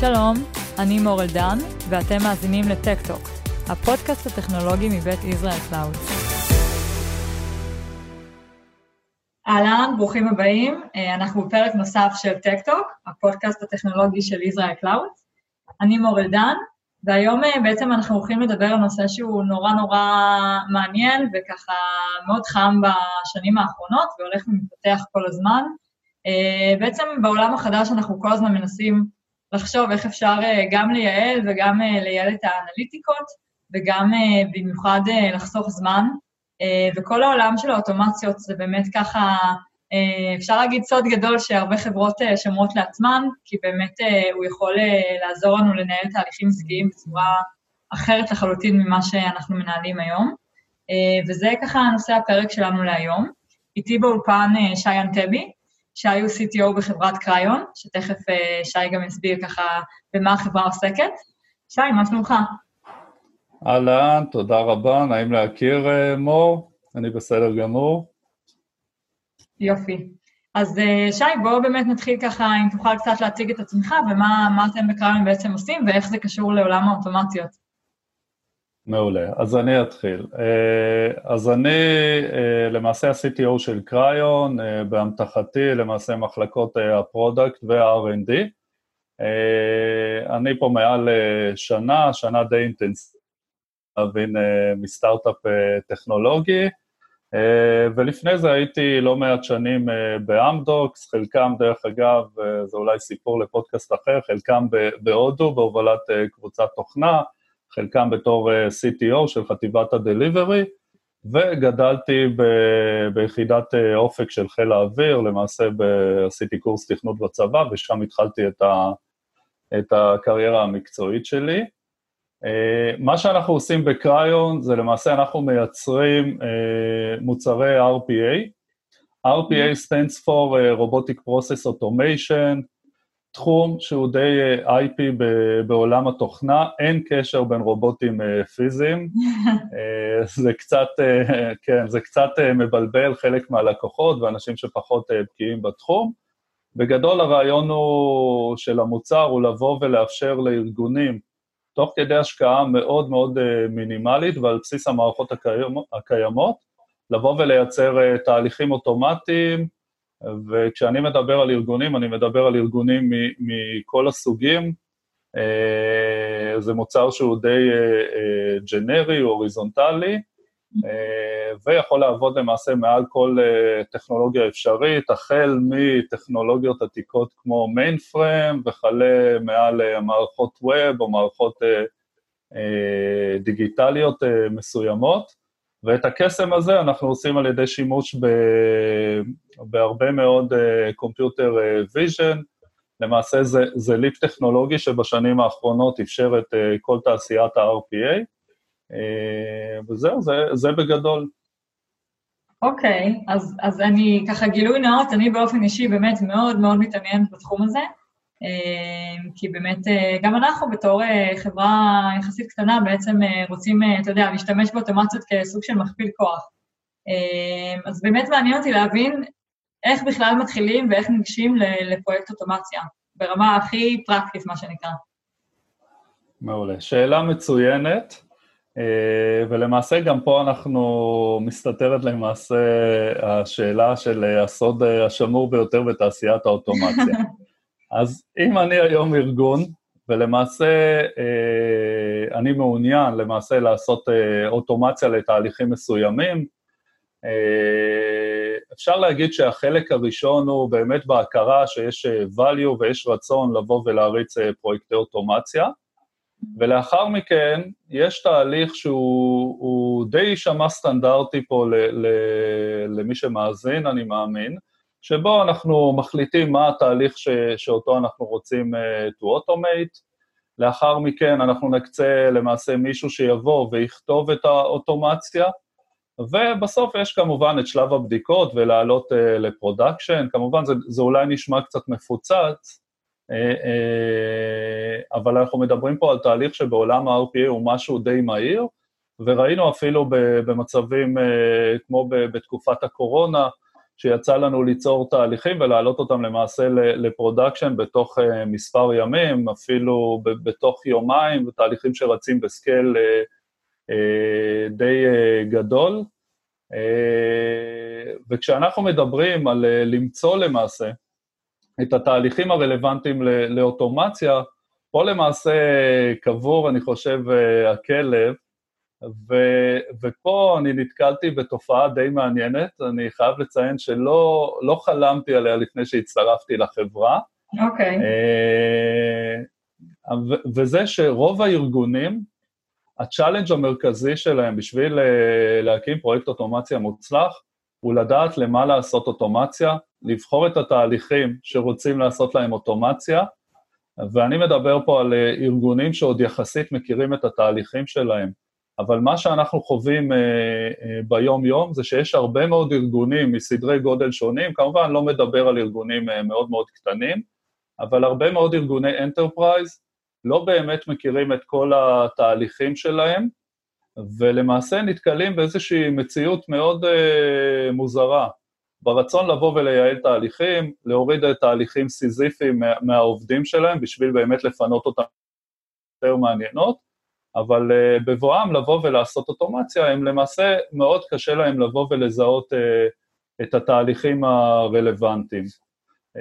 שלום, אני מור אלדן, ואתם מאזינים ל Tech Talk, הפודקאסט הטכנולוגי מבית Israel Cloud. אהלן, ברוכים הבאים. אה, אנחנו בפרק נוסף של Tech Talk, הפודקאסט הטכנולוגי של Israel Cloud. אני מור אלדן, והיום אה, בעצם אנחנו הולכים לדבר על נושא שהוא נורא נורא מעניין וככה מאוד חם בשנים האחרונות והולך ומתפתח כל הזמן. אה, בעצם בעולם החדש אנחנו כל הזמן מנסים לחשוב איך אפשר אה, גם לייעל וגם לייעל את האנליטיקות וגם במיוחד לחסוך זמן. וכל העולם של האוטומציות זה באמת ככה אה, אפשר להגיד סוד גדול שהרבה חברות אה, שומרות לעצמן, כי באמת אה, הוא יכול לעזור לנו לנהל תהליכים עסקיים בצורה אחרת לחלוטין ממה שאנחנו מנהלים היום. וזה ככה נושא הפרק שלנו להיום. איתי באולפן שי אנטבי, שי הוא CTO בחברת קריון, שתכף שי גם יסביר ככה במה החברה עוסקת. שי, מה שלומך? אהלן, תודה רבה, נעים להכיר, מור, אני בסדר גמור. יופי. אז אה, שי, בואו באמת נתחיל ככה, אם תוכל קצת להציג את עצמך ומה אתם בקרייון בעצם עושים ואיך זה קשור לעולם האוטומציות. מעולה, אז אני אתחיל. אה, אז אני אה, למעשה ה-CTO של קריון, באמתחתי למעשה מחלקות ה product וה-R&D. אני פה מעל שנה, שנה די אינטנסיבית, להבין מסטארט-אפ טכנולוגי. אה, ולפני זה הייתי לא מעט שנים אה, באמדוקס, חלקם דרך אגב, אה, זה אולי סיפור לפודקאסט אחר, חלקם בהודו בהובלת קבוצת תוכנה, חלקם בתור CTO של חטיבת הדליברי, וגדלתי ב, ביחידת אופק של חיל האוויר, למעשה עשיתי קורס תכנות בצבא, ושם התחלתי את, ה, את הקריירה המקצועית שלי. אה, מה שאנחנו עושים בקריון זה למעשה אנחנו מייצרים מוצרי RPA. RPA stands for Robotic Process Automation, תחום שהוא די uh, IP בעולם התוכנה, אין קשר בין רובוטים uh, פיזיים, uh, זה קצת, כן, זה קצת מבלבל חלק מהלקוחות ואנשים שפחות בקיאים בתחום. בגדול הרעיון הוא, של המוצר הוא לבוא ולאפשר לארגונים תוך כדי השקעה מאוד מאוד אה, מינימלית ועל בסיס המערכות הקיימות, לבוא ולייצר אה, תהליכים אוטומטיים, וכשאני מדבר על ארגונים, אני מדבר על ארגונים מכל הסוגים. אה, זה מוצר שהוא די ג'נרי, הוא הוריזונטלי, ויכול לעבוד למעשה מעל כל טכנולוגיה אפשרית, החל מטכנולוגיות עתיקות כמו מיינפריים, וכלה מעל מערכות ווב או מערכות דיגיטליות מסוימות. ואת הקסם הזה אנחנו עושים על ידי שימוש ב, בהרבה מאוד computer uh, vision. למעשה זה, זה leap טכנולוגי שבשנים האחרונות אפשר את אה, כל תעשיית ה-RPA, אה, וזהו, זה, זה בגדול. אוקיי, okay, אז, אז אני, ככה גילוי נאות, אני באופן אישי באמת מאוד מאוד מתעניינת בתחום הזה, כי באמת אה, גם אנחנו בתור חברה יחסית קטנה בעצם רוצים, אתה יודע, להשתמש באוטומציות כסוג של מכפיל כוח. אז באמת מעניין אותי להבין איך בכלל מתחילים ואיך ניגשים לפרויקט אוטומציה, ברמה הכי פרקטית, מה שנקרא. מעולה. שאלה מצוינת. אה, ולמעשה גם פה אנחנו, מסתתרת למעשה השאלה של הסוד השמור ביותר בתעשיית האוטומציה. אז אם אני היום ארגון, ולמעשה אה, אני מעוניין למעשה לעשות אה, אוטומציה לתהליכים מסוימים, אפשר להגיד שהחלק הראשון הוא באמת בהכרה שיש value ויש רצון לבוא ולהריץ פרויקטי אוטומציה. ולאחר מכן יש תהליך שהוא די יישמע סטנדרטי פה למי שמאזין, אני מאמין, שבו אנחנו מחליטים מה התהליך ש, שאותו אנחנו רוצים אה, to automate, לאחר מכן אנחנו נקצה למעשה מישהו שיבוא ויכתוב את האוטומציה, ובסוף יש כמובן את שלב הבדיקות ולעלות אה, ל production, כמובן זה, זה אולי נשמע קצת מפוצץ, אה, אבל אנחנו מדברים פה על תהליך שבעולם ה-RPA הוא משהו די מהיר, וראינו אפילו במצבים כמו בתקופת הקורונה, שיצא לנו ליצור תהליכים ולהעלות אותם למעשה ל production בתוך מספר ימים, אפילו בתוך יומיים, תהליכים שרצים ב scale די גדול. וכשאנחנו מדברים על למצוא למעשה את התהליכים הרלוונטיים לאוטומציה, פה למעשה קבור, אני חושב, הכלב, ו, ופה אני נתקלתי בתופעה די מעניינת, אני חייב לציין שלא לא חלמתי עליה לפני שהצטרפתי לחברה. אוקיי. Okay. אה, וזה שרוב הארגונים, ה challenge המרכזי שלהם בשביל אה, להקים פרויקט אוטומציה מוצלח, הוא לדעת למה לעשות אוטומציה, לבחור את התהליכים שרוצים לעשות להם אוטומציה, ואני מדבר פה על אה, ארגונים שעוד יחסית מכירים את התהליכים שלהם. אבל מה שאנחנו חווים אה, אה, ביום-יום זה שיש הרבה מאוד ארגונים מסדרי גודל שונים, כמובן לא מדבר על ארגונים אה, מאוד מאוד קטנים, אבל הרבה מאוד ארגוני enterprise לא באמת מכירים את כל התהליכים שלהם, ולמעשה נתקלים באיזושהי מציאות מאוד אה, מוזרה, ברצון לבוא ולייעל תהליכים, להוריד את תהליכים סיזיפיים מה, מהעובדים שלהם בשביל באמת לפנות אותם יותר מעניינות, אבל אה, בבואם לבוא ולעשות אוטומציה, הם למעשה, מאוד קשה להם לבוא ולזהות אה, את התהליכים הרלוונטיים. Uh,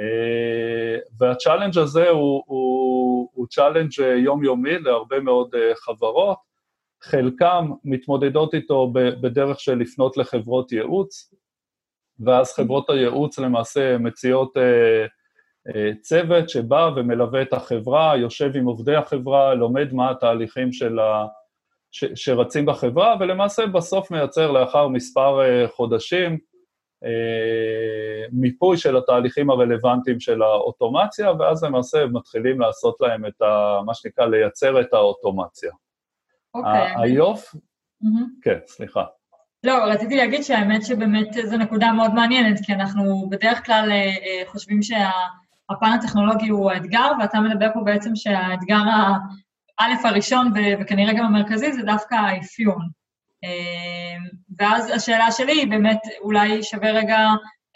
והצ'אלנג' הזה הוא, הוא, הוא challenge יומיומי להרבה מאוד חברות, חלקם מתמודדות איתו בדרך של לפנות לחברות ייעוץ, ואז חברות הייעוץ למעשה מציעות אה, צוות שבא ומלווה את החברה, יושב עם עובדי החברה, לומד מה התהליכים של ה... ש... שרצים בחברה, ולמעשה בסוף מייצר לאחר מספר אה, חודשים אה, מיפוי של התהליכים הרלוונטיים של האוטומציה, ואז למעשה מתחילים לעשות להם את ה... מה שנקרא לייצר את האוטומציה. אוקיי. היופ... כן, סליחה. לא, רציתי להגיד שהאמת שבאמת זו נקודה מאוד מעניינת, כי אנחנו בדרך כלל חושבים שה... הפן הטכנולוגי הוא האתגר, ואתה מדבר פה בעצם שהאתגר האלף הראשון וכנראה גם המרכזי זה דווקא האפיון. אה, ואז השאלה שלי היא באמת, אולי שווה רגע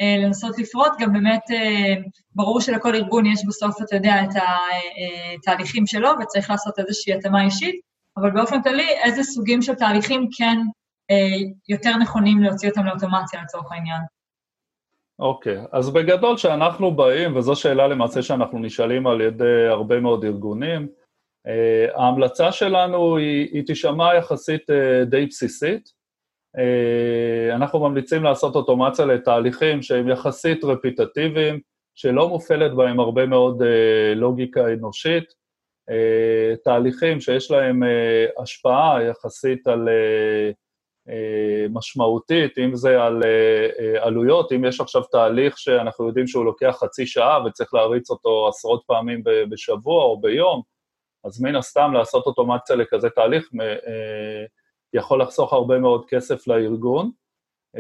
אה, לנסות לפרוט, גם באמת אה, ברור שלכל ארגון יש בסוף, אתה יודע, את התהליכים שלו וצריך לעשות איזושהי התאמה אישית, אבל באופן כללי, איזה סוגים של תהליכים כן יותר נכונים להוציא אותם לאוטומציה לצורך העניין? אוקיי, okay. אז בגדול כשאנחנו באים, וזו שאלה למעשה שאנחנו נשאלים על ידי הרבה מאוד ארגונים, uh, ההמלצה שלנו היא, היא תישמע יחסית uh, די בסיסית. Uh, אנחנו ממליצים לעשות אוטומציה לתהליכים שהם יחסית רפיטטיביים, שלא מופעלת בהם הרבה מאוד לוגיקה אנושית, תהליכים שיש להם השפעה יחסית על... אה, משמעותית, אם זה על אה, אה, עלויות, אם יש עכשיו תהליך שאנחנו יודעים שהוא לוקח חצי שעה וצריך להריץ אותו עשרות פעמים בשבוע או ביום, אז מן הסתם לעשות אוטומציה לכזה תהליך יכול לחסוך הרבה מאוד כסף לארגון.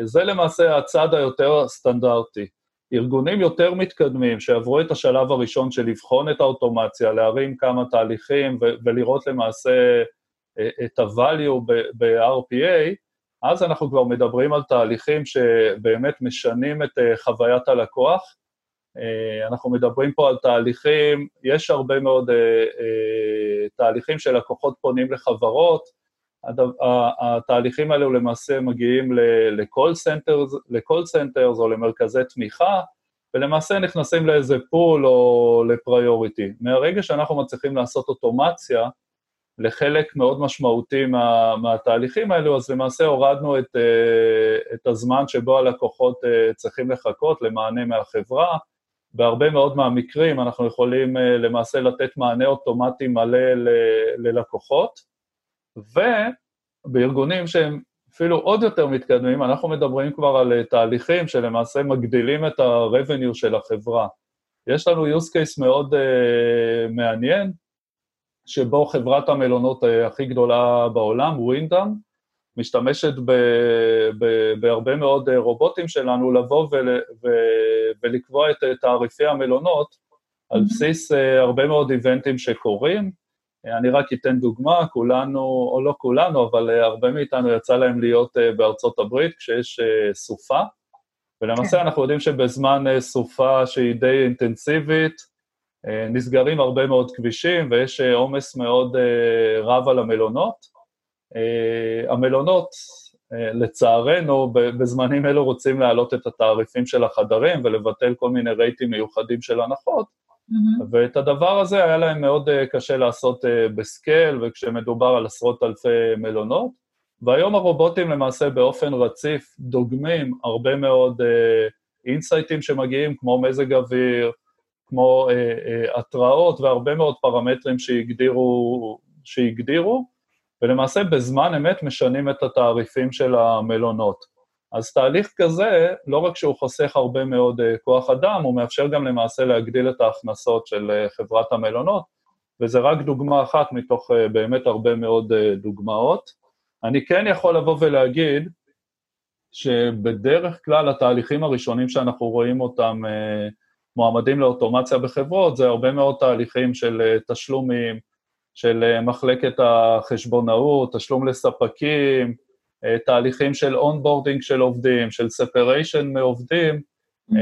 זה למעשה הצד היותר סטנדרטי. ארגונים יותר מתקדמים, שעברו את השלב הראשון של לבחון את האוטומציה, להרים כמה תהליכים ולראות למעשה את ה-value ב-RPA, אז אנחנו כבר מדברים על תהליכים שבאמת משנים את אה, חוויית הלקוח. אה, אנחנו מדברים פה על תהליכים, יש הרבה מאוד אה, תהליכים שלקוחות פונים לחברות, התהליכים האלו למעשה מגיעים ל call centers או למרכזי תמיכה, ולמעשה נכנסים לאיזה pool או ל priority. מהרגע שאנחנו מצליחים לעשות אוטומציה, לחלק מאוד משמעותי מה, מהתהליכים האלו, אז למעשה הורדנו את, אה, את הזמן שבו הלקוחות אה, צריכים לחכות למענה מהחברה. בהרבה מאוד מהמקרים אנחנו יכולים אה, למעשה לתת מענה אוטומטי מלא ללקוחות, ובארגונים שהם אפילו עוד יותר מתקדמים, אנחנו מדברים כבר על תהליכים שלמעשה מגדילים את ה-revenue של החברה. יש לנו use case מאוד uh, מעניין, שבו חברת המלונות אה, הכי גדולה בעולם, ווינדאם, משתמשת ב, ב, בהרבה מאוד אה, רובוטים שלנו לבוא ול, ו, ולקבוע את תעריפי המלונות על mm-hmm. בסיס אה, הרבה מאוד איבנטים שקורים. אני רק אתן דוגמה, כולנו, או לא כולנו, אבל הרבה מאיתנו יצא להם להיות בארצות הברית כשיש סופה, ולמעשה כן. אנחנו יודעים שבזמן סופה שהיא די אינטנסיבית, נסגרים הרבה מאוד כבישים ויש עומס מאוד רב על המלונות. המלונות, לצערנו, בזמנים אלו רוצים להעלות את התעריפים של החדרים ולבטל כל מיני רייטים מיוחדים של הנחות, Mm-hmm. ואת הדבר הזה היה להם מאוד קשה לעשות בסקייל, וכשמדובר על עשרות אלפי מלונות. והיום הרובוטים למעשה באופן רציף דוגמים הרבה מאוד אינסייטים שמגיעים, כמו מזג אוויר, כמו uh, uh, התראות והרבה מאוד פרמטרים שהגדירו, שהגדירו, ולמעשה בזמן אמת משנים את התעריפים של המלונות. אז תהליך כזה, לא רק שהוא חוסך הרבה מאוד uh, כוח אדם, הוא מאפשר גם למעשה להגדיל את ההכנסות של uh, חברת המלונות, וזה רק דוגמה אחת מתוך אה, באמת הרבה מאוד אה, דוגמאות. אני כן יכול לבוא ולהגיד שבדרך כלל התהליכים הראשונים שאנחנו רואים אותם אה, מועמדים לאוטומציה בחברות, זה הרבה מאוד תהליכים של אה, תשלומים, של אה, מחלקת החשבונאות, תשלום לספקים, אה, תהליכים של onboarding של עובדים, של separation מעובדים, mm-hmm.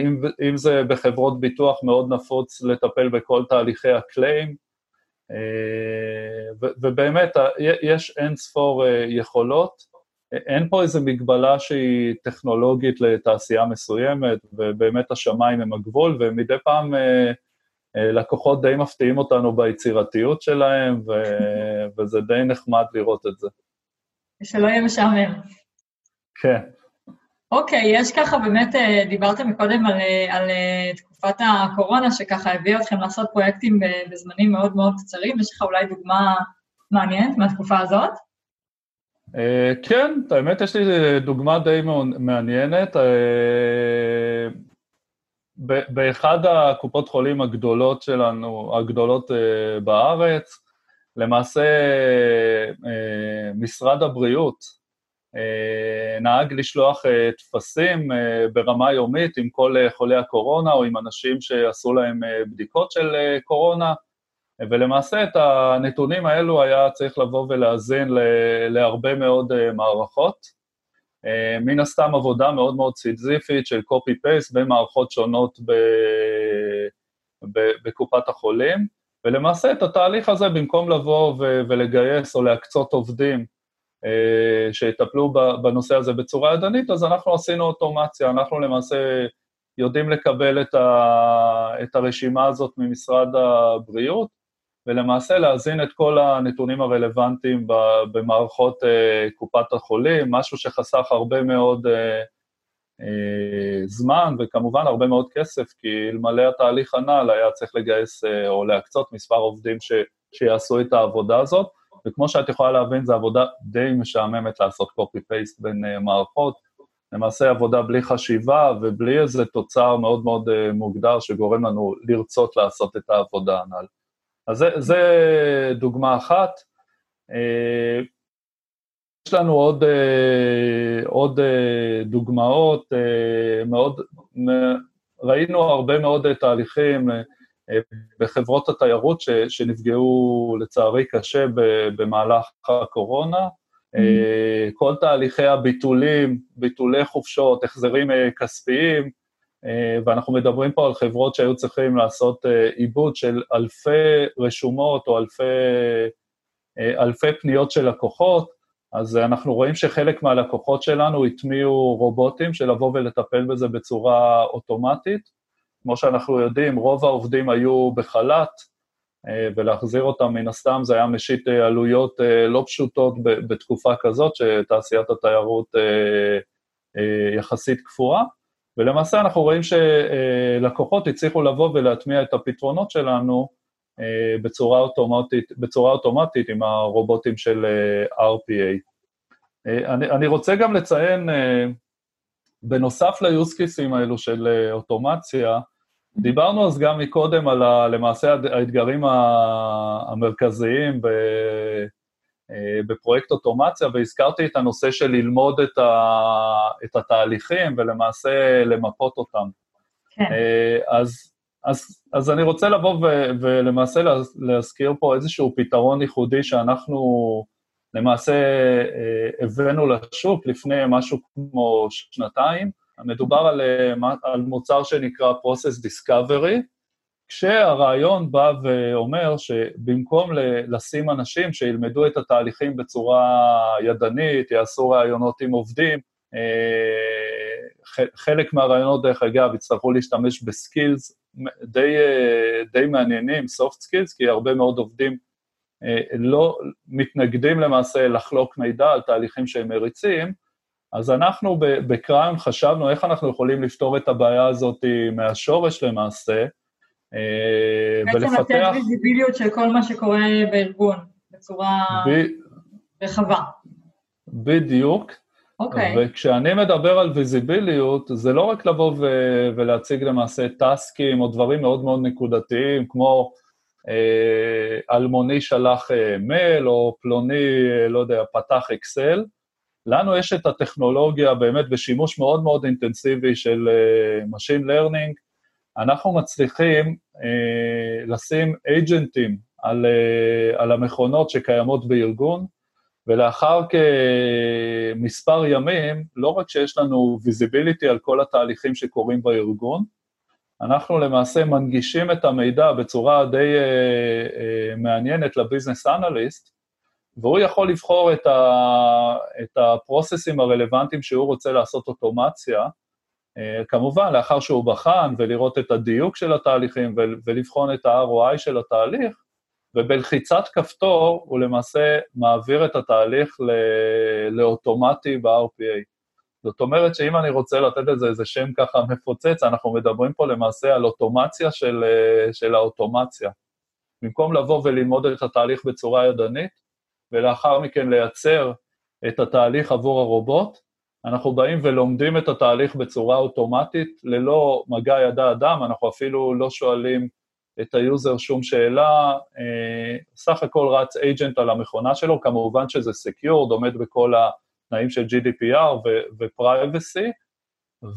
אם, אם זה בחברות ביטוח מאוד נפוץ לטפל בכל תהליכי הקליים, אה, ובאמת יש אין ספור יכולות, אין פה איזו מגבלה שהיא טכנולוגית לתעשייה מסוימת, ובאמת השמיים הם הגבול, ומדי פעם לקוחות די מפתיעים אותנו ביצירתיות שלהם, ו, וזה די נחמד לראות את זה. שלא יהיה משעמם. כן. אוקיי, יש ככה, באמת, אה, דיברתם מקודם על, אה, על אה, תקופת הקורונה, שככה הביאה אתכם לעשות פרויקטים בזמנים מאוד מאוד קצרים, יש לך אולי דוגמה מעניינת מהתקופה הזאת? כן, האמת, יש לי דוגמה די מעניינת. באחד הקופות חולים הגדולות שלנו, הגדולות בארץ, למעשה אה, משרד הבריאות אה, נהג לשלוח אה, טפסים ברמה יומית עם כל חולי הקורונה או עם אנשים שעשו להם בדיקות של קורונה, ולמעשה את הנתונים האלו היה צריך לבוא ולהאזין להרבה מאוד מערכות. מן הסתם עבודה מאוד מאוד סיזיפית של copy-paste בין מערכות שונות בקופת החולים. ולמעשה את התהליך הזה, במקום לבוא ו- ולגייס או להקצות עובדים אה, שיטפלו בנושא הזה בצורה ידנית, אז אנחנו עשינו אוטומציה, אנחנו למעשה יודעים לקבל את, ה- את הרשימה הזאת ממשרד הבריאות, ולמעשה להזין את כל הנתונים הרלוונטיים במערכות אה, קופת החולים, משהו שחסך הרבה מאוד אה, אה, זמן וכמובן הרבה מאוד כסף, כי אלמלא התהליך הנ"ל היה צריך לגייס או להקצות מספר עובדים ש, שיעשו את העבודה הזאת, וכמו שאת יכולה להבין, זו עבודה די משעממת לעשות copy-paste בין מערכות, למעשה עבודה בלי חשיבה ובלי איזה תוצר מאוד מאוד מוגדר שגורם לנו לרצות לעשות את העבודה הנ"ל. אז זה, זה דוגמה אחת. Uh, יש לנו עוד, אה, עוד אה, דוגמאות, אה, מאוד, ראינו הרבה מאוד תהליכים בחברות התיירות ש, שנפגעו לצערי קשה במהלך הקורונה. Mm-hmm. כל תהליכי הביטולים, ביטולי חופשות, החזרים כספיים, ואנחנו מדברים פה על חברות שהיו צריכים לעשות עיבוד של אלפי רשומות או אלפי, אלפי פניות של לקוחות, אז אנחנו רואים שחלק מהלקוחות שלנו הטמיעו רובוטים של לבוא ולטפל בזה בצורה אוטומטית. כמו שאנחנו יודעים, רוב העובדים היו בחל"ת, אה, ולהחזיר אותם מן הסתם זה היה משית אה, עלויות אה, לא פשוטות בתקופה כזאת, שתעשיית התיירות יחסית קפואה, ולמעשה אנחנו רואים שלקוחות הצליחו לבוא ולהטמיע את הפתרונות שלנו אה, בצורה אוטומטית, בצורה אוטומטית עם הרובוטים של אה, RPA. אה, אני, אני רוצה גם לציין, בנוסף cases האלו של אוטומציה, דיברנו אז גם מקודם על ה, למעשה האתגרים המרכזיים ב, בפרויקט אוטומציה, והזכרתי את הנושא של ללמוד את, ה, את התהליכים ולמעשה למפות אותם. כן. אז אז, אז אני רוצה לבוא ו, ולמעשה להזכיר פה איזשהו פתרון ייחודי שאנחנו למעשה אה, הבאנו לשוק לפני משהו כמו שנתיים. מדובר על, על מוצר שנקרא Process Discovery, כשהרעיון בא ואומר שבמקום לשים אנשים שילמדו את התהליכים בצורה ידנית, יעשו ראיונות עם עובדים, חלק מהרעיונות, דרך אגב, יצטרכו להשתמש בסקילס די, די מעניינים, soft skills, כי הרבה מאוד עובדים לא מתנגדים למעשה לחלוק מידע על תהליכים שהם מריצים, אז אנחנו בקראיון חשבנו איך אנחנו יכולים לפתור את הבעיה הזאת מהשורש למעשה, ולפתח... בעצם לתת ויזיביליות של כל מה שקורה בארגון בצורה ב... רחבה. בדיוק. אוקיי. וכשאני מדבר על ויזיביליות, זה לא רק לבוא ו- ולהציג למעשה טסקים או דברים מאוד מאוד נקודתיים, כמו אה, אלמוני שלח אה, מייל, או פלוני, אה, לא יודע, פתח אקסל. לנו יש את הטכנולוגיה באמת בשימוש מאוד מאוד אינטנסיבי של אה, Machine Learning. אנחנו מצליחים אה, לשים agentים על, אה, על המכונות שקיימות בארגון, ולאחר כמספר ימים, לא רק שיש לנו visibility על כל התהליכים שקורים בארגון, אנחנו למעשה מנגישים את המידע בצורה די uh, uh, מעניינת לביזנס אנליסט, והוא יכול לבחור את, ה, את הפרוססים הרלוונטיים שהוא רוצה לעשות אוטומציה, כמובן, לאחר שהוא בחן ולראות את הדיוק של התהליכים ולבחון את ה-ROI של התהליך, ובלחיצת כפתור הוא למעשה מעביר את התהליך לאוטומטי ב-RPA. זאת אומרת שאם אני רוצה לתת לזה איזה שם ככה מפוצץ, אנחנו מדברים פה למעשה על אוטומציה של, של האוטומציה. במקום לבוא וללמוד את התהליך בצורה ידנית, ולאחר מכן לייצר את התהליך עבור הרובוט, אנחנו באים ולומדים את התהליך בצורה אוטומטית, ללא מגע יד אדם, אנחנו אפילו לא שואלים את ה user שום שאלה, אה, סך הכל רץ agent על המכונה שלו, כמובן שזה secured, עומד בכל התנאים של GDPR ו-Privacy,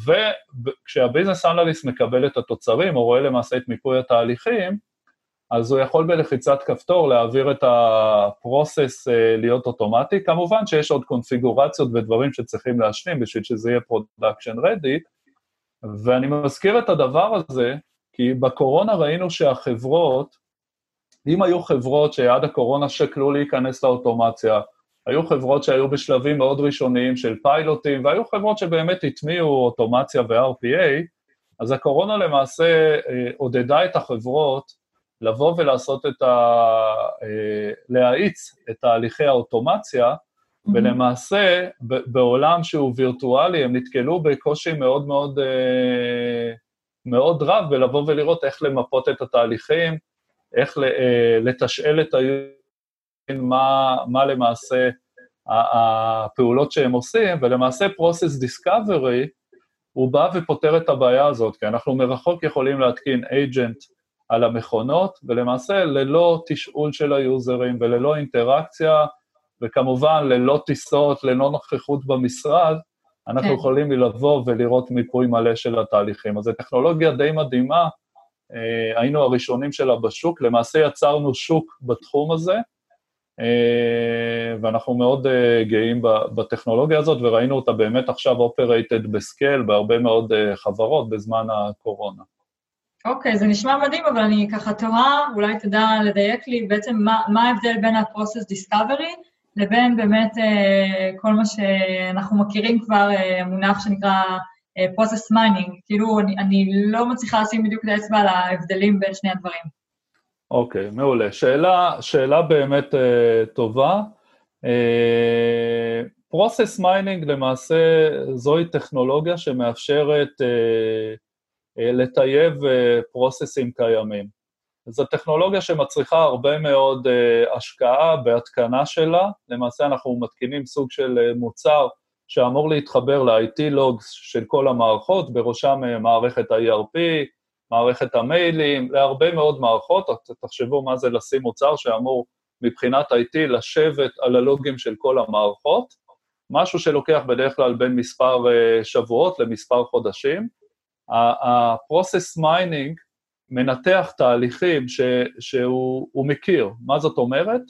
וכשה business analyst מקבל את התוצרים, או רואה למעשה את מיפוי התהליכים, אז הוא יכול בלחיצת כפתור להעביר את ה process אה, להיות אוטומטי. כמובן שיש עוד קונפיגורציות ודברים שצריכים להשלים בשביל שזה יהיה production ready, ואני מזכיר את הדבר הזה, כי בקורונה ראינו שהחברות, אם היו חברות שעד הקורונה שקלו להיכנס לאוטומציה, היו חברות שהיו בשלבים מאוד ראשוניים של פיילוטים, והיו חברות שבאמת הטמיעו אוטומציה ו-RPA, אז הקורונה למעשה אה, עודדה את החברות לבוא ולעשות את ה... אה, להאיץ את תהליכי האוטומציה, mm-hmm. ולמעשה, בעולם שהוא וירטואלי, הם נתקלו בקושי מאוד מאוד אה, מאוד רב ולבוא ולראות איך למפות את התהליכים, איך אה, לתשאל את היון, מה, מה למעשה הפעולות שהם עושים, ולמעשה Process Discovery, הוא בא ופותר את הבעיה הזאת, כי אנחנו מרחוק יכולים להתקין agent על המכונות, ולמעשה ללא תשאול של היוזרים וללא אינטראקציה, וכמובן ללא טיסות, ללא נוכחות במשרד, אנחנו כן. יכולים לבוא ולראות מיפוי מלא של התהליכים. אז זו טכנולוגיה די מדהימה, אה, היינו הראשונים שלה בשוק, למעשה יצרנו שוק בתחום הזה, אה, ואנחנו מאוד אה, גאים בטכנולוגיה הזאת, וראינו אותה באמת עכשיו אופרייטד בסקייל בהרבה מאוד חברות בזמן הקורונה. אוקיי, okay, זה נשמע מדהים, אבל אני ככה תוהה, אולי תדע לדייק לי בעצם מה, מה ההבדל בין ה-Process Discovery לבין באמת אה, כל מה שאנחנו מכירים כבר, אה, מונח שנקרא אה, process mining, כאילו אני, אני לא מצליחה לשים בדיוק את האצבע על ההבדלים בין שני הדברים. אוקיי, okay, מעולה. שאלה, שאלה באמת uh, טובה. Uh, process mining למעשה זוהי טכנולוגיה שמאפשרת uh, uh, לטייב פרוססים uh, קיימים. זו טכנולוגיה שמצריכה הרבה מאוד uh, השקעה בהתקנה שלה. למעשה אנחנו מתקינים סוג של מוצר שאמור להתחבר ל-IT logs של כל המערכות, בראשם מערכת ה-ERP, מערכת המיילים, להרבה מאוד מערכות. תחשבו מה זה לשים מוצר שאמור מבחינת IT לשבת על הלוגים של כל המערכות, משהו שלוקח בדרך כלל בין מספר שבועות למספר חודשים. ה-process mining מנתח תהליכים ש, שהוא מכיר. מה זאת אומרת?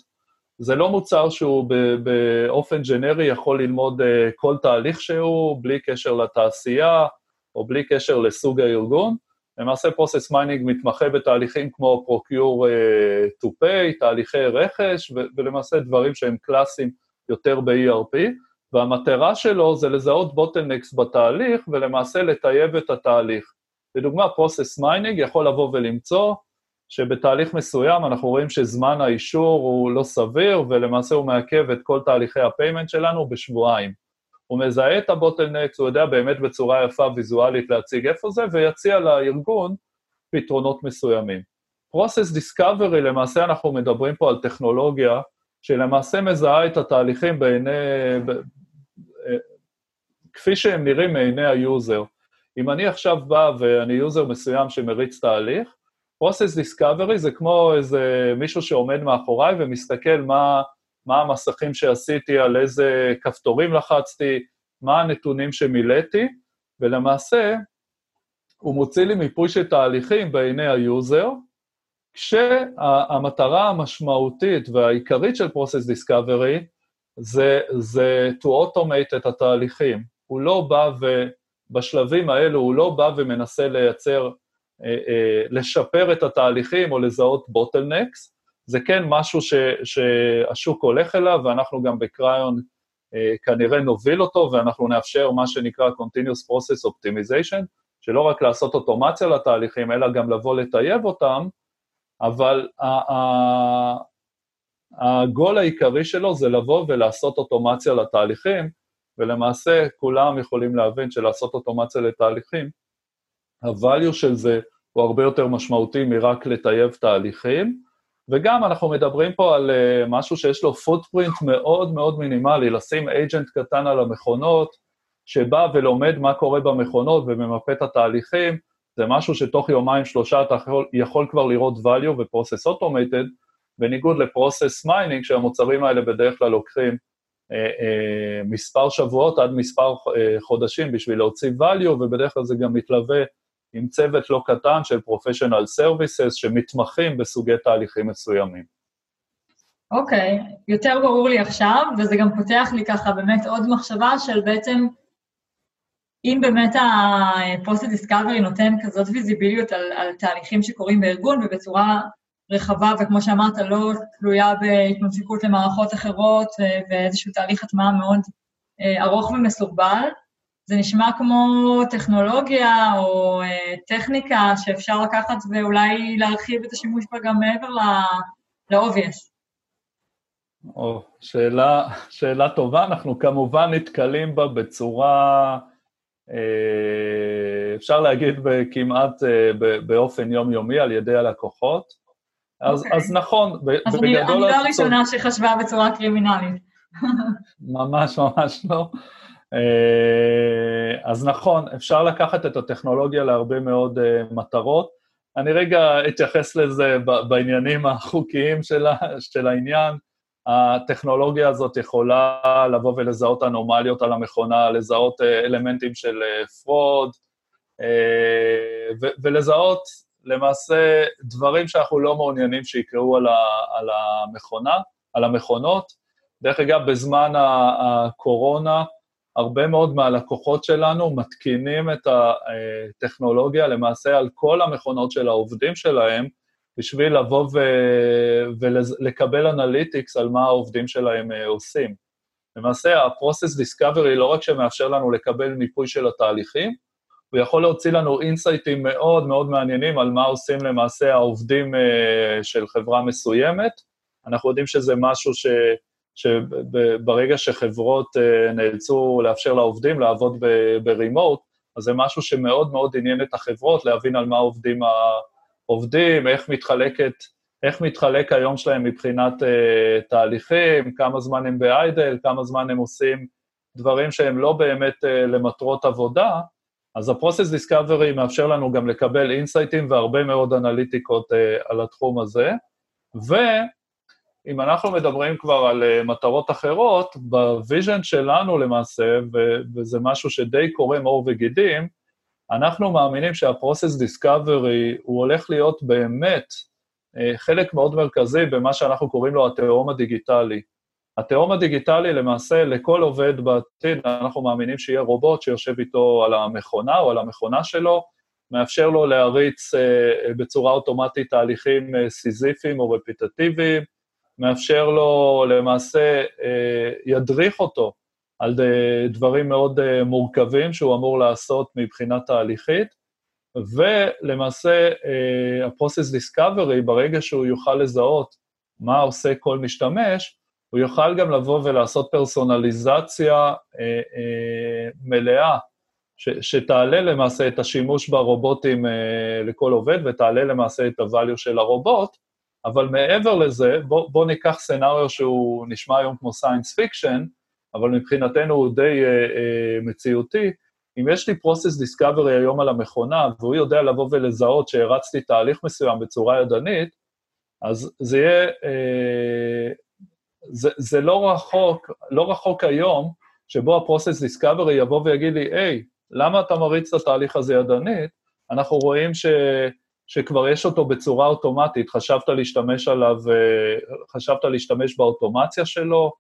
זה לא מוצר שהוא באופן גנרי יכול ללמוד אה, כל תהליך שהוא, בלי קשר לתעשייה, או בלי קשר לסוג הארגון. למעשה process mining מתמחה בתהליכים כמו Procure to Pay, תהליכי רכש, ולמעשה דברים שהם קלאסיים יותר ב-ERP, והמטרה שלו זה לזהות bottlenecks בתהליך ולמעשה לטייב את התהליך. לדוגמה, process mining יכול לבוא ולמצוא שבתהליך מסוים אנחנו רואים שזמן האישור הוא לא סביר, ולמעשה הוא מעכב את כל תהליכי ה payment שלנו בשבועיים. הוא מזהה את ה bottlenecks, הוא יודע באמת בצורה יפה ויזואלית להציג איפה זה, ויציע לארגון פתרונות מסוימים. Process Discovery, למעשה אנחנו מדברים פה על טכנולוגיה שלמעשה מזהה את התהליכים בעיני, ב, אה, כפי שהם נראים מעיני ה user. אם אני עכשיו בא ואני user מסוים שמריץ תהליך, Process Discovery זה כמו איזה מישהו שעומד מאחוריי ומסתכל מה, מה המסכים שעשיתי, על איזה כפתורים לחצתי, מה הנתונים שמילאתי, ולמעשה הוא מוציא לי מיפוי של תהליכים בעיני ה user, כשהמטרה המשמעותית והעיקרית של Process Discovery זה, זה to automate את התהליכים. הוא לא בא ובשלבים האלו הוא לא בא ומנסה לייצר, אה, אה, לשפר את התהליכים או לזהות bottlenecks, זה כן משהו ש, שהשוק הולך אליו, ואנחנו גם בקריון אה, כנראה נוביל אותו, ואנחנו נאפשר מה שנקרא Continuous Process Optimization, שלא רק לעשות אוטומציה לתהליכים, אלא גם לבוא לטייב אותם, אבל הגול העיקרי שלו זה לבוא ולעשות אוטומציה לתהליכים, ולמעשה כולם יכולים להבין שלעשות אוטומציה לתהליכים, הvalue של זה הוא הרבה יותר משמעותי מרק לטייב תהליכים, וגם אנחנו מדברים פה על uh, משהו שיש לו פוטפרינט מאוד מאוד מינימלי, לשים אייג'נט קטן על המכונות, שבא ולומד מה קורה במכונות וממפה את התהליכים, זה משהו שתוך יומיים, שלושה אתה יכול, יכול כבר לראות value ו-process automated, בניגוד ל-process mining, שהמוצרים האלה בדרך כלל לוקחים אה, אה, מספר שבועות עד מספר אה, חודשים בשביל להוציא value, ובדרך כלל זה גם מתלווה עם צוות לא קטן של professional services שמתמחים בסוגי תהליכים מסוימים. אוקיי, okay, יותר ברור לי עכשיו, וזה גם פותח לי ככה באמת עוד מחשבה של בעצם, אם באמת ה-Process Discovery נותן כזאת ויזיביליות על, על תהליכים שקורים בארגון ובצורה רחבה, וכמו שאמרת, לא תלויה בהתממשקות למערכות אחרות ואיזשהו תהליך הטמעה מאוד אה, ארוך ומסורבל, זה נשמע כמו טכנולוגיה או אה, טכניקה שאפשר לקחת ואולי להרחיב את השימוש בה גם מעבר ל-obvious. או, שאלה, שאלה טובה, אנחנו כמובן נתקלים בה בצורה, אה, אפשר להגיד כמעט אה, באופן יומיומי על ידי הלקוחות. אז, okay. אוקיי. אז נכון, אז בגדול... אז אני לא הראשונה שחשבה בצורה קרימינלית. ממש ממש לא. אה, אז נכון, אפשר לקחת את הטכנולוגיה להרבה מאוד אה, מטרות. אני רגע אתייחס לזה בעניינים החוקיים של, של העניין. הטכנולוגיה הזאת יכולה לבוא ולזהות אנומליות על המכונה, לזהות אה, אלמנטים של fraud, ולזהות למעשה דברים שאנחנו לא מעוניינים שיקראו על, על המכונה, על המכונות. דרך אגב, בזמן הקורונה, הרבה מאוד מהלקוחות שלנו מתקינים את הטכנולוגיה למעשה על כל המכונות של העובדים שלהם, בשביל לבוא ו... ולקבל analytics על מה העובדים שלהם אה, עושים. למעשה, ה-Process Discovery לא רק שמאפשר לנו לקבל מיפוי של התהליכים, הוא יכול להוציא לנו אינסייטים מאוד מאוד מעניינים על מה עושים למעשה העובדים אה, של חברה מסוימת. אנחנו יודעים שזה משהו ש... שברגע שחברות אה, נאלצו לאפשר לעובדים לעבוד ברימוט, אז זה משהו שמאוד מאוד עניין את החברות, להבין על מה עובדים העובדים, איך מתחלקת, איך מתחלק היום שלהם מבחינת אה, תהליכים, כמה זמן הם ב idle, כמה זמן הם עושים דברים שהם לא באמת אה, למטרות עבודה, אז ה-Process Discovery מאפשר לנו גם לקבל אינסייטים והרבה מאוד אנליטיקות אה, על התחום הזה, ו... אם אנחנו מדברים כבר על אה, מטרות אחרות, ב vision שלנו למעשה, ו- וזה משהו שדי קורם עור וגידים, אנחנו מאמינים שה-Process Discovery הוא הולך להיות באמת uh, חלק מאוד מרכזי במה שאנחנו קוראים לו התהום הדיגיטלי. התהום הדיגיטלי למעשה לכל עובד בעתיד, אנחנו מאמינים שיהיה רובוט שיושב איתו על המכונה או על המכונה שלו, מאפשר לו להריץ uh, בצורה אוטומטית תהליכים uh, סיזיפיים או רפיטטיביים, מאפשר לו למעשה, ידריך אותו על דברים מאוד uh, מורכבים שהוא אמור לעשות מבחינה תהליכית, ולמעשה ה-Process Discovery, ברגע שהוא יוכל לזהות מה עושה כל משתמש, הוא יוכל גם לבוא ולעשות פרסונליזציה אה, אה, מלאה, ש, שתעלה למעשה את השימוש ברובוטים אה, לכל עובד ותעלה למעשה את ה-value של הרובוט, אבל מעבר לזה, בוא, בוא ניקח סצנריו שהוא נשמע היום כמו science fiction, אבל מבחינתנו הוא די אה, אה, מציאותי. אם יש לי process discovery היום על המכונה, והוא יודע לבוא ולזהות שהרצתי תהליך מסוים בצורה ידנית, אז זה יהיה אה, זה, זה לא רחוק, לא רחוק היום, שבו ה-Process Discovery יבוא ויגיד לי, היי, למה אתה מריץ את התהליך הזה ידנית? אנחנו רואים ש, שכבר יש אותו בצורה אוטומטית, חשבת להשתמש עליו, אה, חשבת להשתמש באוטומציה שלו,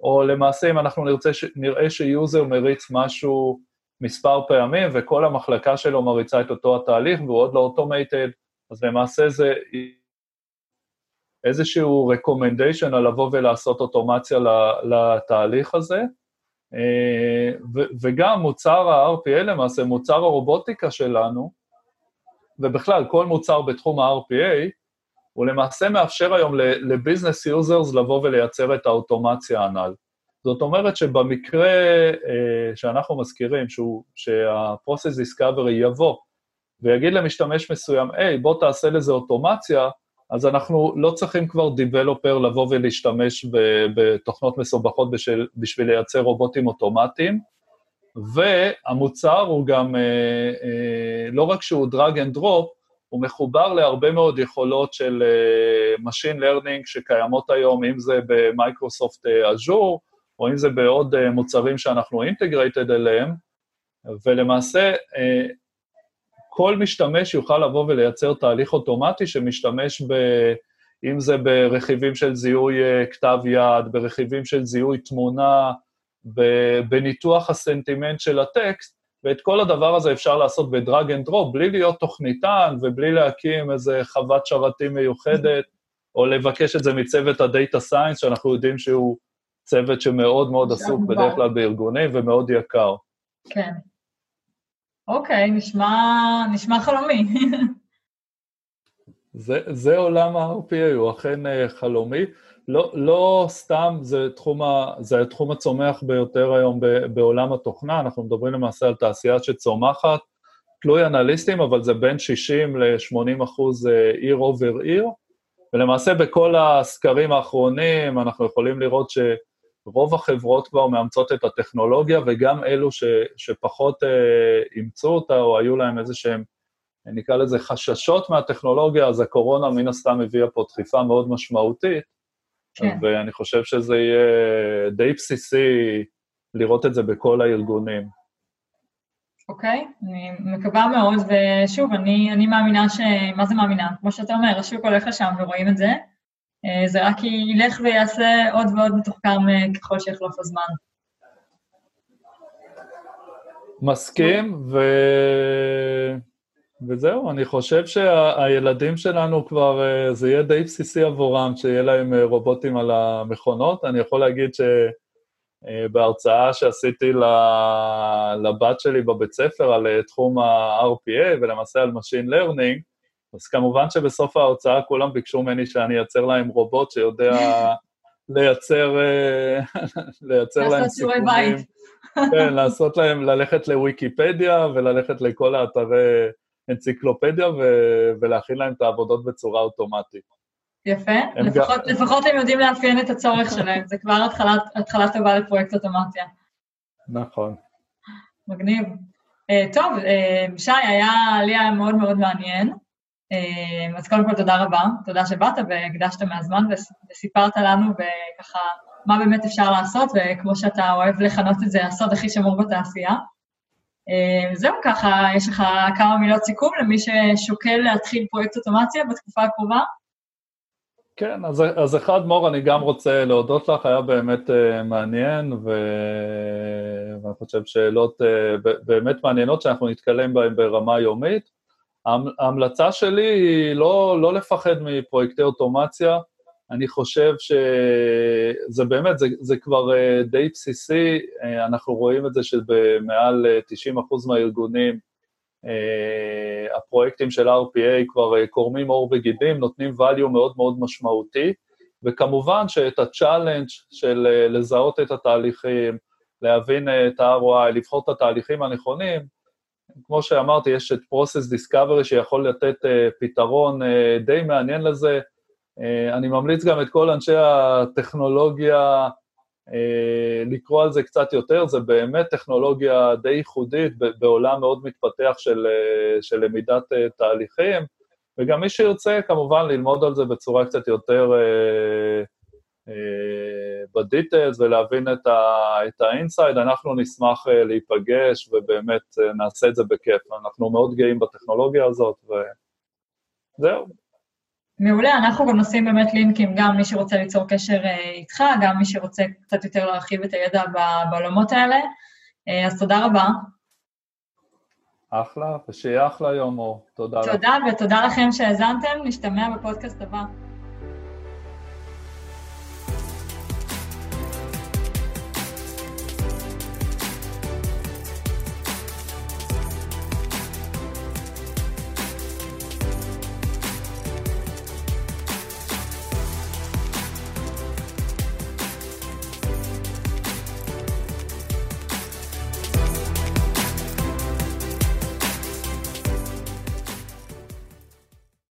או למעשה אם אנחנו נרצה, נראה שיוזר מריץ משהו מספר פעמים וכל המחלקה שלו מריצה את אותו התהליך והוא עוד לא אוטומטד, אז למעשה זה איזשהו recommendation על לבוא ולעשות אוטומציה לתהליך הזה. אה, וגם מוצר ה-RPA למעשה, מוצר הרובוטיקה שלנו, ובכלל, כל מוצר בתחום ה-RPA, הוא למעשה מאפשר היום ל business users לבוא ולייצר את האוטומציה הנ"ל. זאת אומרת שבמקרה אה, שאנחנו מזכירים, שה-Process Discovery יבוא ויגיד למשתמש מסוים, היי, בוא תעשה לזה אוטומציה, אז אנחנו לא צריכים כבר developer לבוא ולהשתמש בתוכנות מסובכות בשביל, בשביל לייצר רובוטים אוטומטיים, והמוצר הוא גם, אה, אה, לא רק שהוא drag and drop, הוא מחובר להרבה מאוד יכולות של אה, Machine Learning שקיימות היום, אם זה ב Microsoft Azure, או אם זה בעוד מוצרים שאנחנו integrated אליהם, ולמעשה כל משתמש יוכל לבוא ולייצר תהליך אוטומטי שמשתמש ב... אם זה ברכיבים של זיהוי אה, כתב יד, ברכיבים של זיהוי תמונה, בניתוח הסנטימנט של הטקסט, ואת כל הדבר הזה אפשר לעשות ב drag and drop, בלי להיות תוכניתן ובלי להקים איזה חוות שרתים מיוחדת, או לבקש את זה מצוות ה data science, שאנחנו יודעים שהוא צוות שמאוד מאוד עסוק בדרך כלל בארגונים ומאוד יקר. כן. אוקיי, נשמע, נשמע חלומי. זה, זה עולם ה-RPA, הוא אכן אה, חלומי. לא, לא סתם, זה תחום, ה, זה התחום הצומח ביותר היום ב, בעולם התוכנה, אנחנו מדברים למעשה על תעשייה שצומחת, תלוי אנליסטים, אבל זה בין 60 ל-80 אחוז אה, עיר אובר עיר, ולמעשה בכל הסקרים האחרונים אנחנו יכולים לראות ש... רוב החברות כבר מאמצות את הטכנולוגיה, וגם אלו ש, שפחות אה, אימצו אותה, או היו להם איזה שהם, נקרא לזה חששות מהטכנולוגיה, אז הקורונה מן הסתם הביאה פה דחיפה מאוד משמעותית, כן. ואני חושב שזה יהיה די בסיסי לראות את זה בכל הארגונים. אוקיי, okay, אני מקווה מאוד, ושוב, אני, אני מאמינה ש... מה זה מאמינה? כמו שאתה אומר, השוק הולך לשם ורואים את זה. אה, זה רק ילך ויעשה עוד ועוד מתוחכם אה, ככל שיחלוף הזמן. מסכים, ו... וזהו, אני חושב שהילדים שלנו כבר, אה, זה יהיה די בסיסי עבורם, שיהיה להם רובוטים על המכונות. אני יכול להגיד שבהרצאה שעשיתי לבת שלי בבית ספר על תחום ה-RPA ולמעשה על Machine Learning, אז כמובן שבסוף ההוצאה כולם ביקשו ממני שאני אייצר להם רובוט שיודע לייצר, אה, לייצר להם סיכונים. כן, לעשות להם, ללכת לוויקיפדיה וללכת לכל האתרי אנציקלופדיה ו- ולהכין להם את העבודות בצורה אוטומטית. יפה, לפחות, גם... לפחות הם יודעים לאפיין את הצורך שלהם, זה כבר התחלה, התחלה טובה לפרויקט אוטומציה. נכון. מגניב. Uh, טוב, uh, שי, היה לי היה מאוד מאוד מעניין. אמ, אז קודם כל תודה רבה, תודה שבאת והקדשת מהזמן וסיפרת לנו וככה מה באמת אפשר לעשות, וכמו שאתה אוהב לכנות את זה, הסוד הכי שמור בתעשייה. אמ, זהו, ככה, יש לך כמה מילות סיכום למי ששוקל להתחיל פרויקט אוטומציה בתקופה הקרובה? כן, אז, אז אחד, מור, אני גם רוצה להודות לך, היה באמת uh, מעניין, ו... ואני חושב שאלות uh, באמת מעניינות שאנחנו נתקלים בהן ברמה יומית. ההמלצה שלי היא לא, לא לפחד מפרויקטי אוטומציה, אני חושב שזה באמת, זה, זה כבר uh, די בסיסי, uh, אנחנו רואים את זה שבמעל uh, 90% מהארגונים, Uh, הפרויקטים של RPA כבר קורמים עור וגידים, נותנים value מאוד מאוד משמעותי, וכמובן שאת ה-challenge של לזהות את התהליכים, להבין את ה-ROI, לבחור את התהליכים הנכונים, כמו שאמרתי, יש את Process Discovery שיכול לתת פתרון די מעניין לזה. Uh, אני ממליץ גם את כל אנשי הטכנולוגיה uh, לקרוא על זה קצת יותר, זה באמת טכנולוגיה די ייחודית בעולם מאוד מתפתח של, uh, של למידת תהליכים, וגם מי שירצה כמובן ללמוד על זה בצורה קצת יותר אה, בדיטלס ולהבין את האינסייד, אנחנו נשמח אה, להיפגש ובאמת אה, נעשה את זה בכיף. אנחנו מאוד גאים בטכנולוגיה הזאת וזהו. מעולה, אנחנו גם נשים באמת לינקים, גם מי שרוצה ליצור קשר איתך, גם מי שרוצה קצת יותר להרחיב את הידע בעולמות האלה. אז תודה רבה. אחלה, ושיהיה אחלה יום, אור. תודה. תודה, לך. ותודה לכם שהאזנתם, נשתמע בפודקאסט הבא.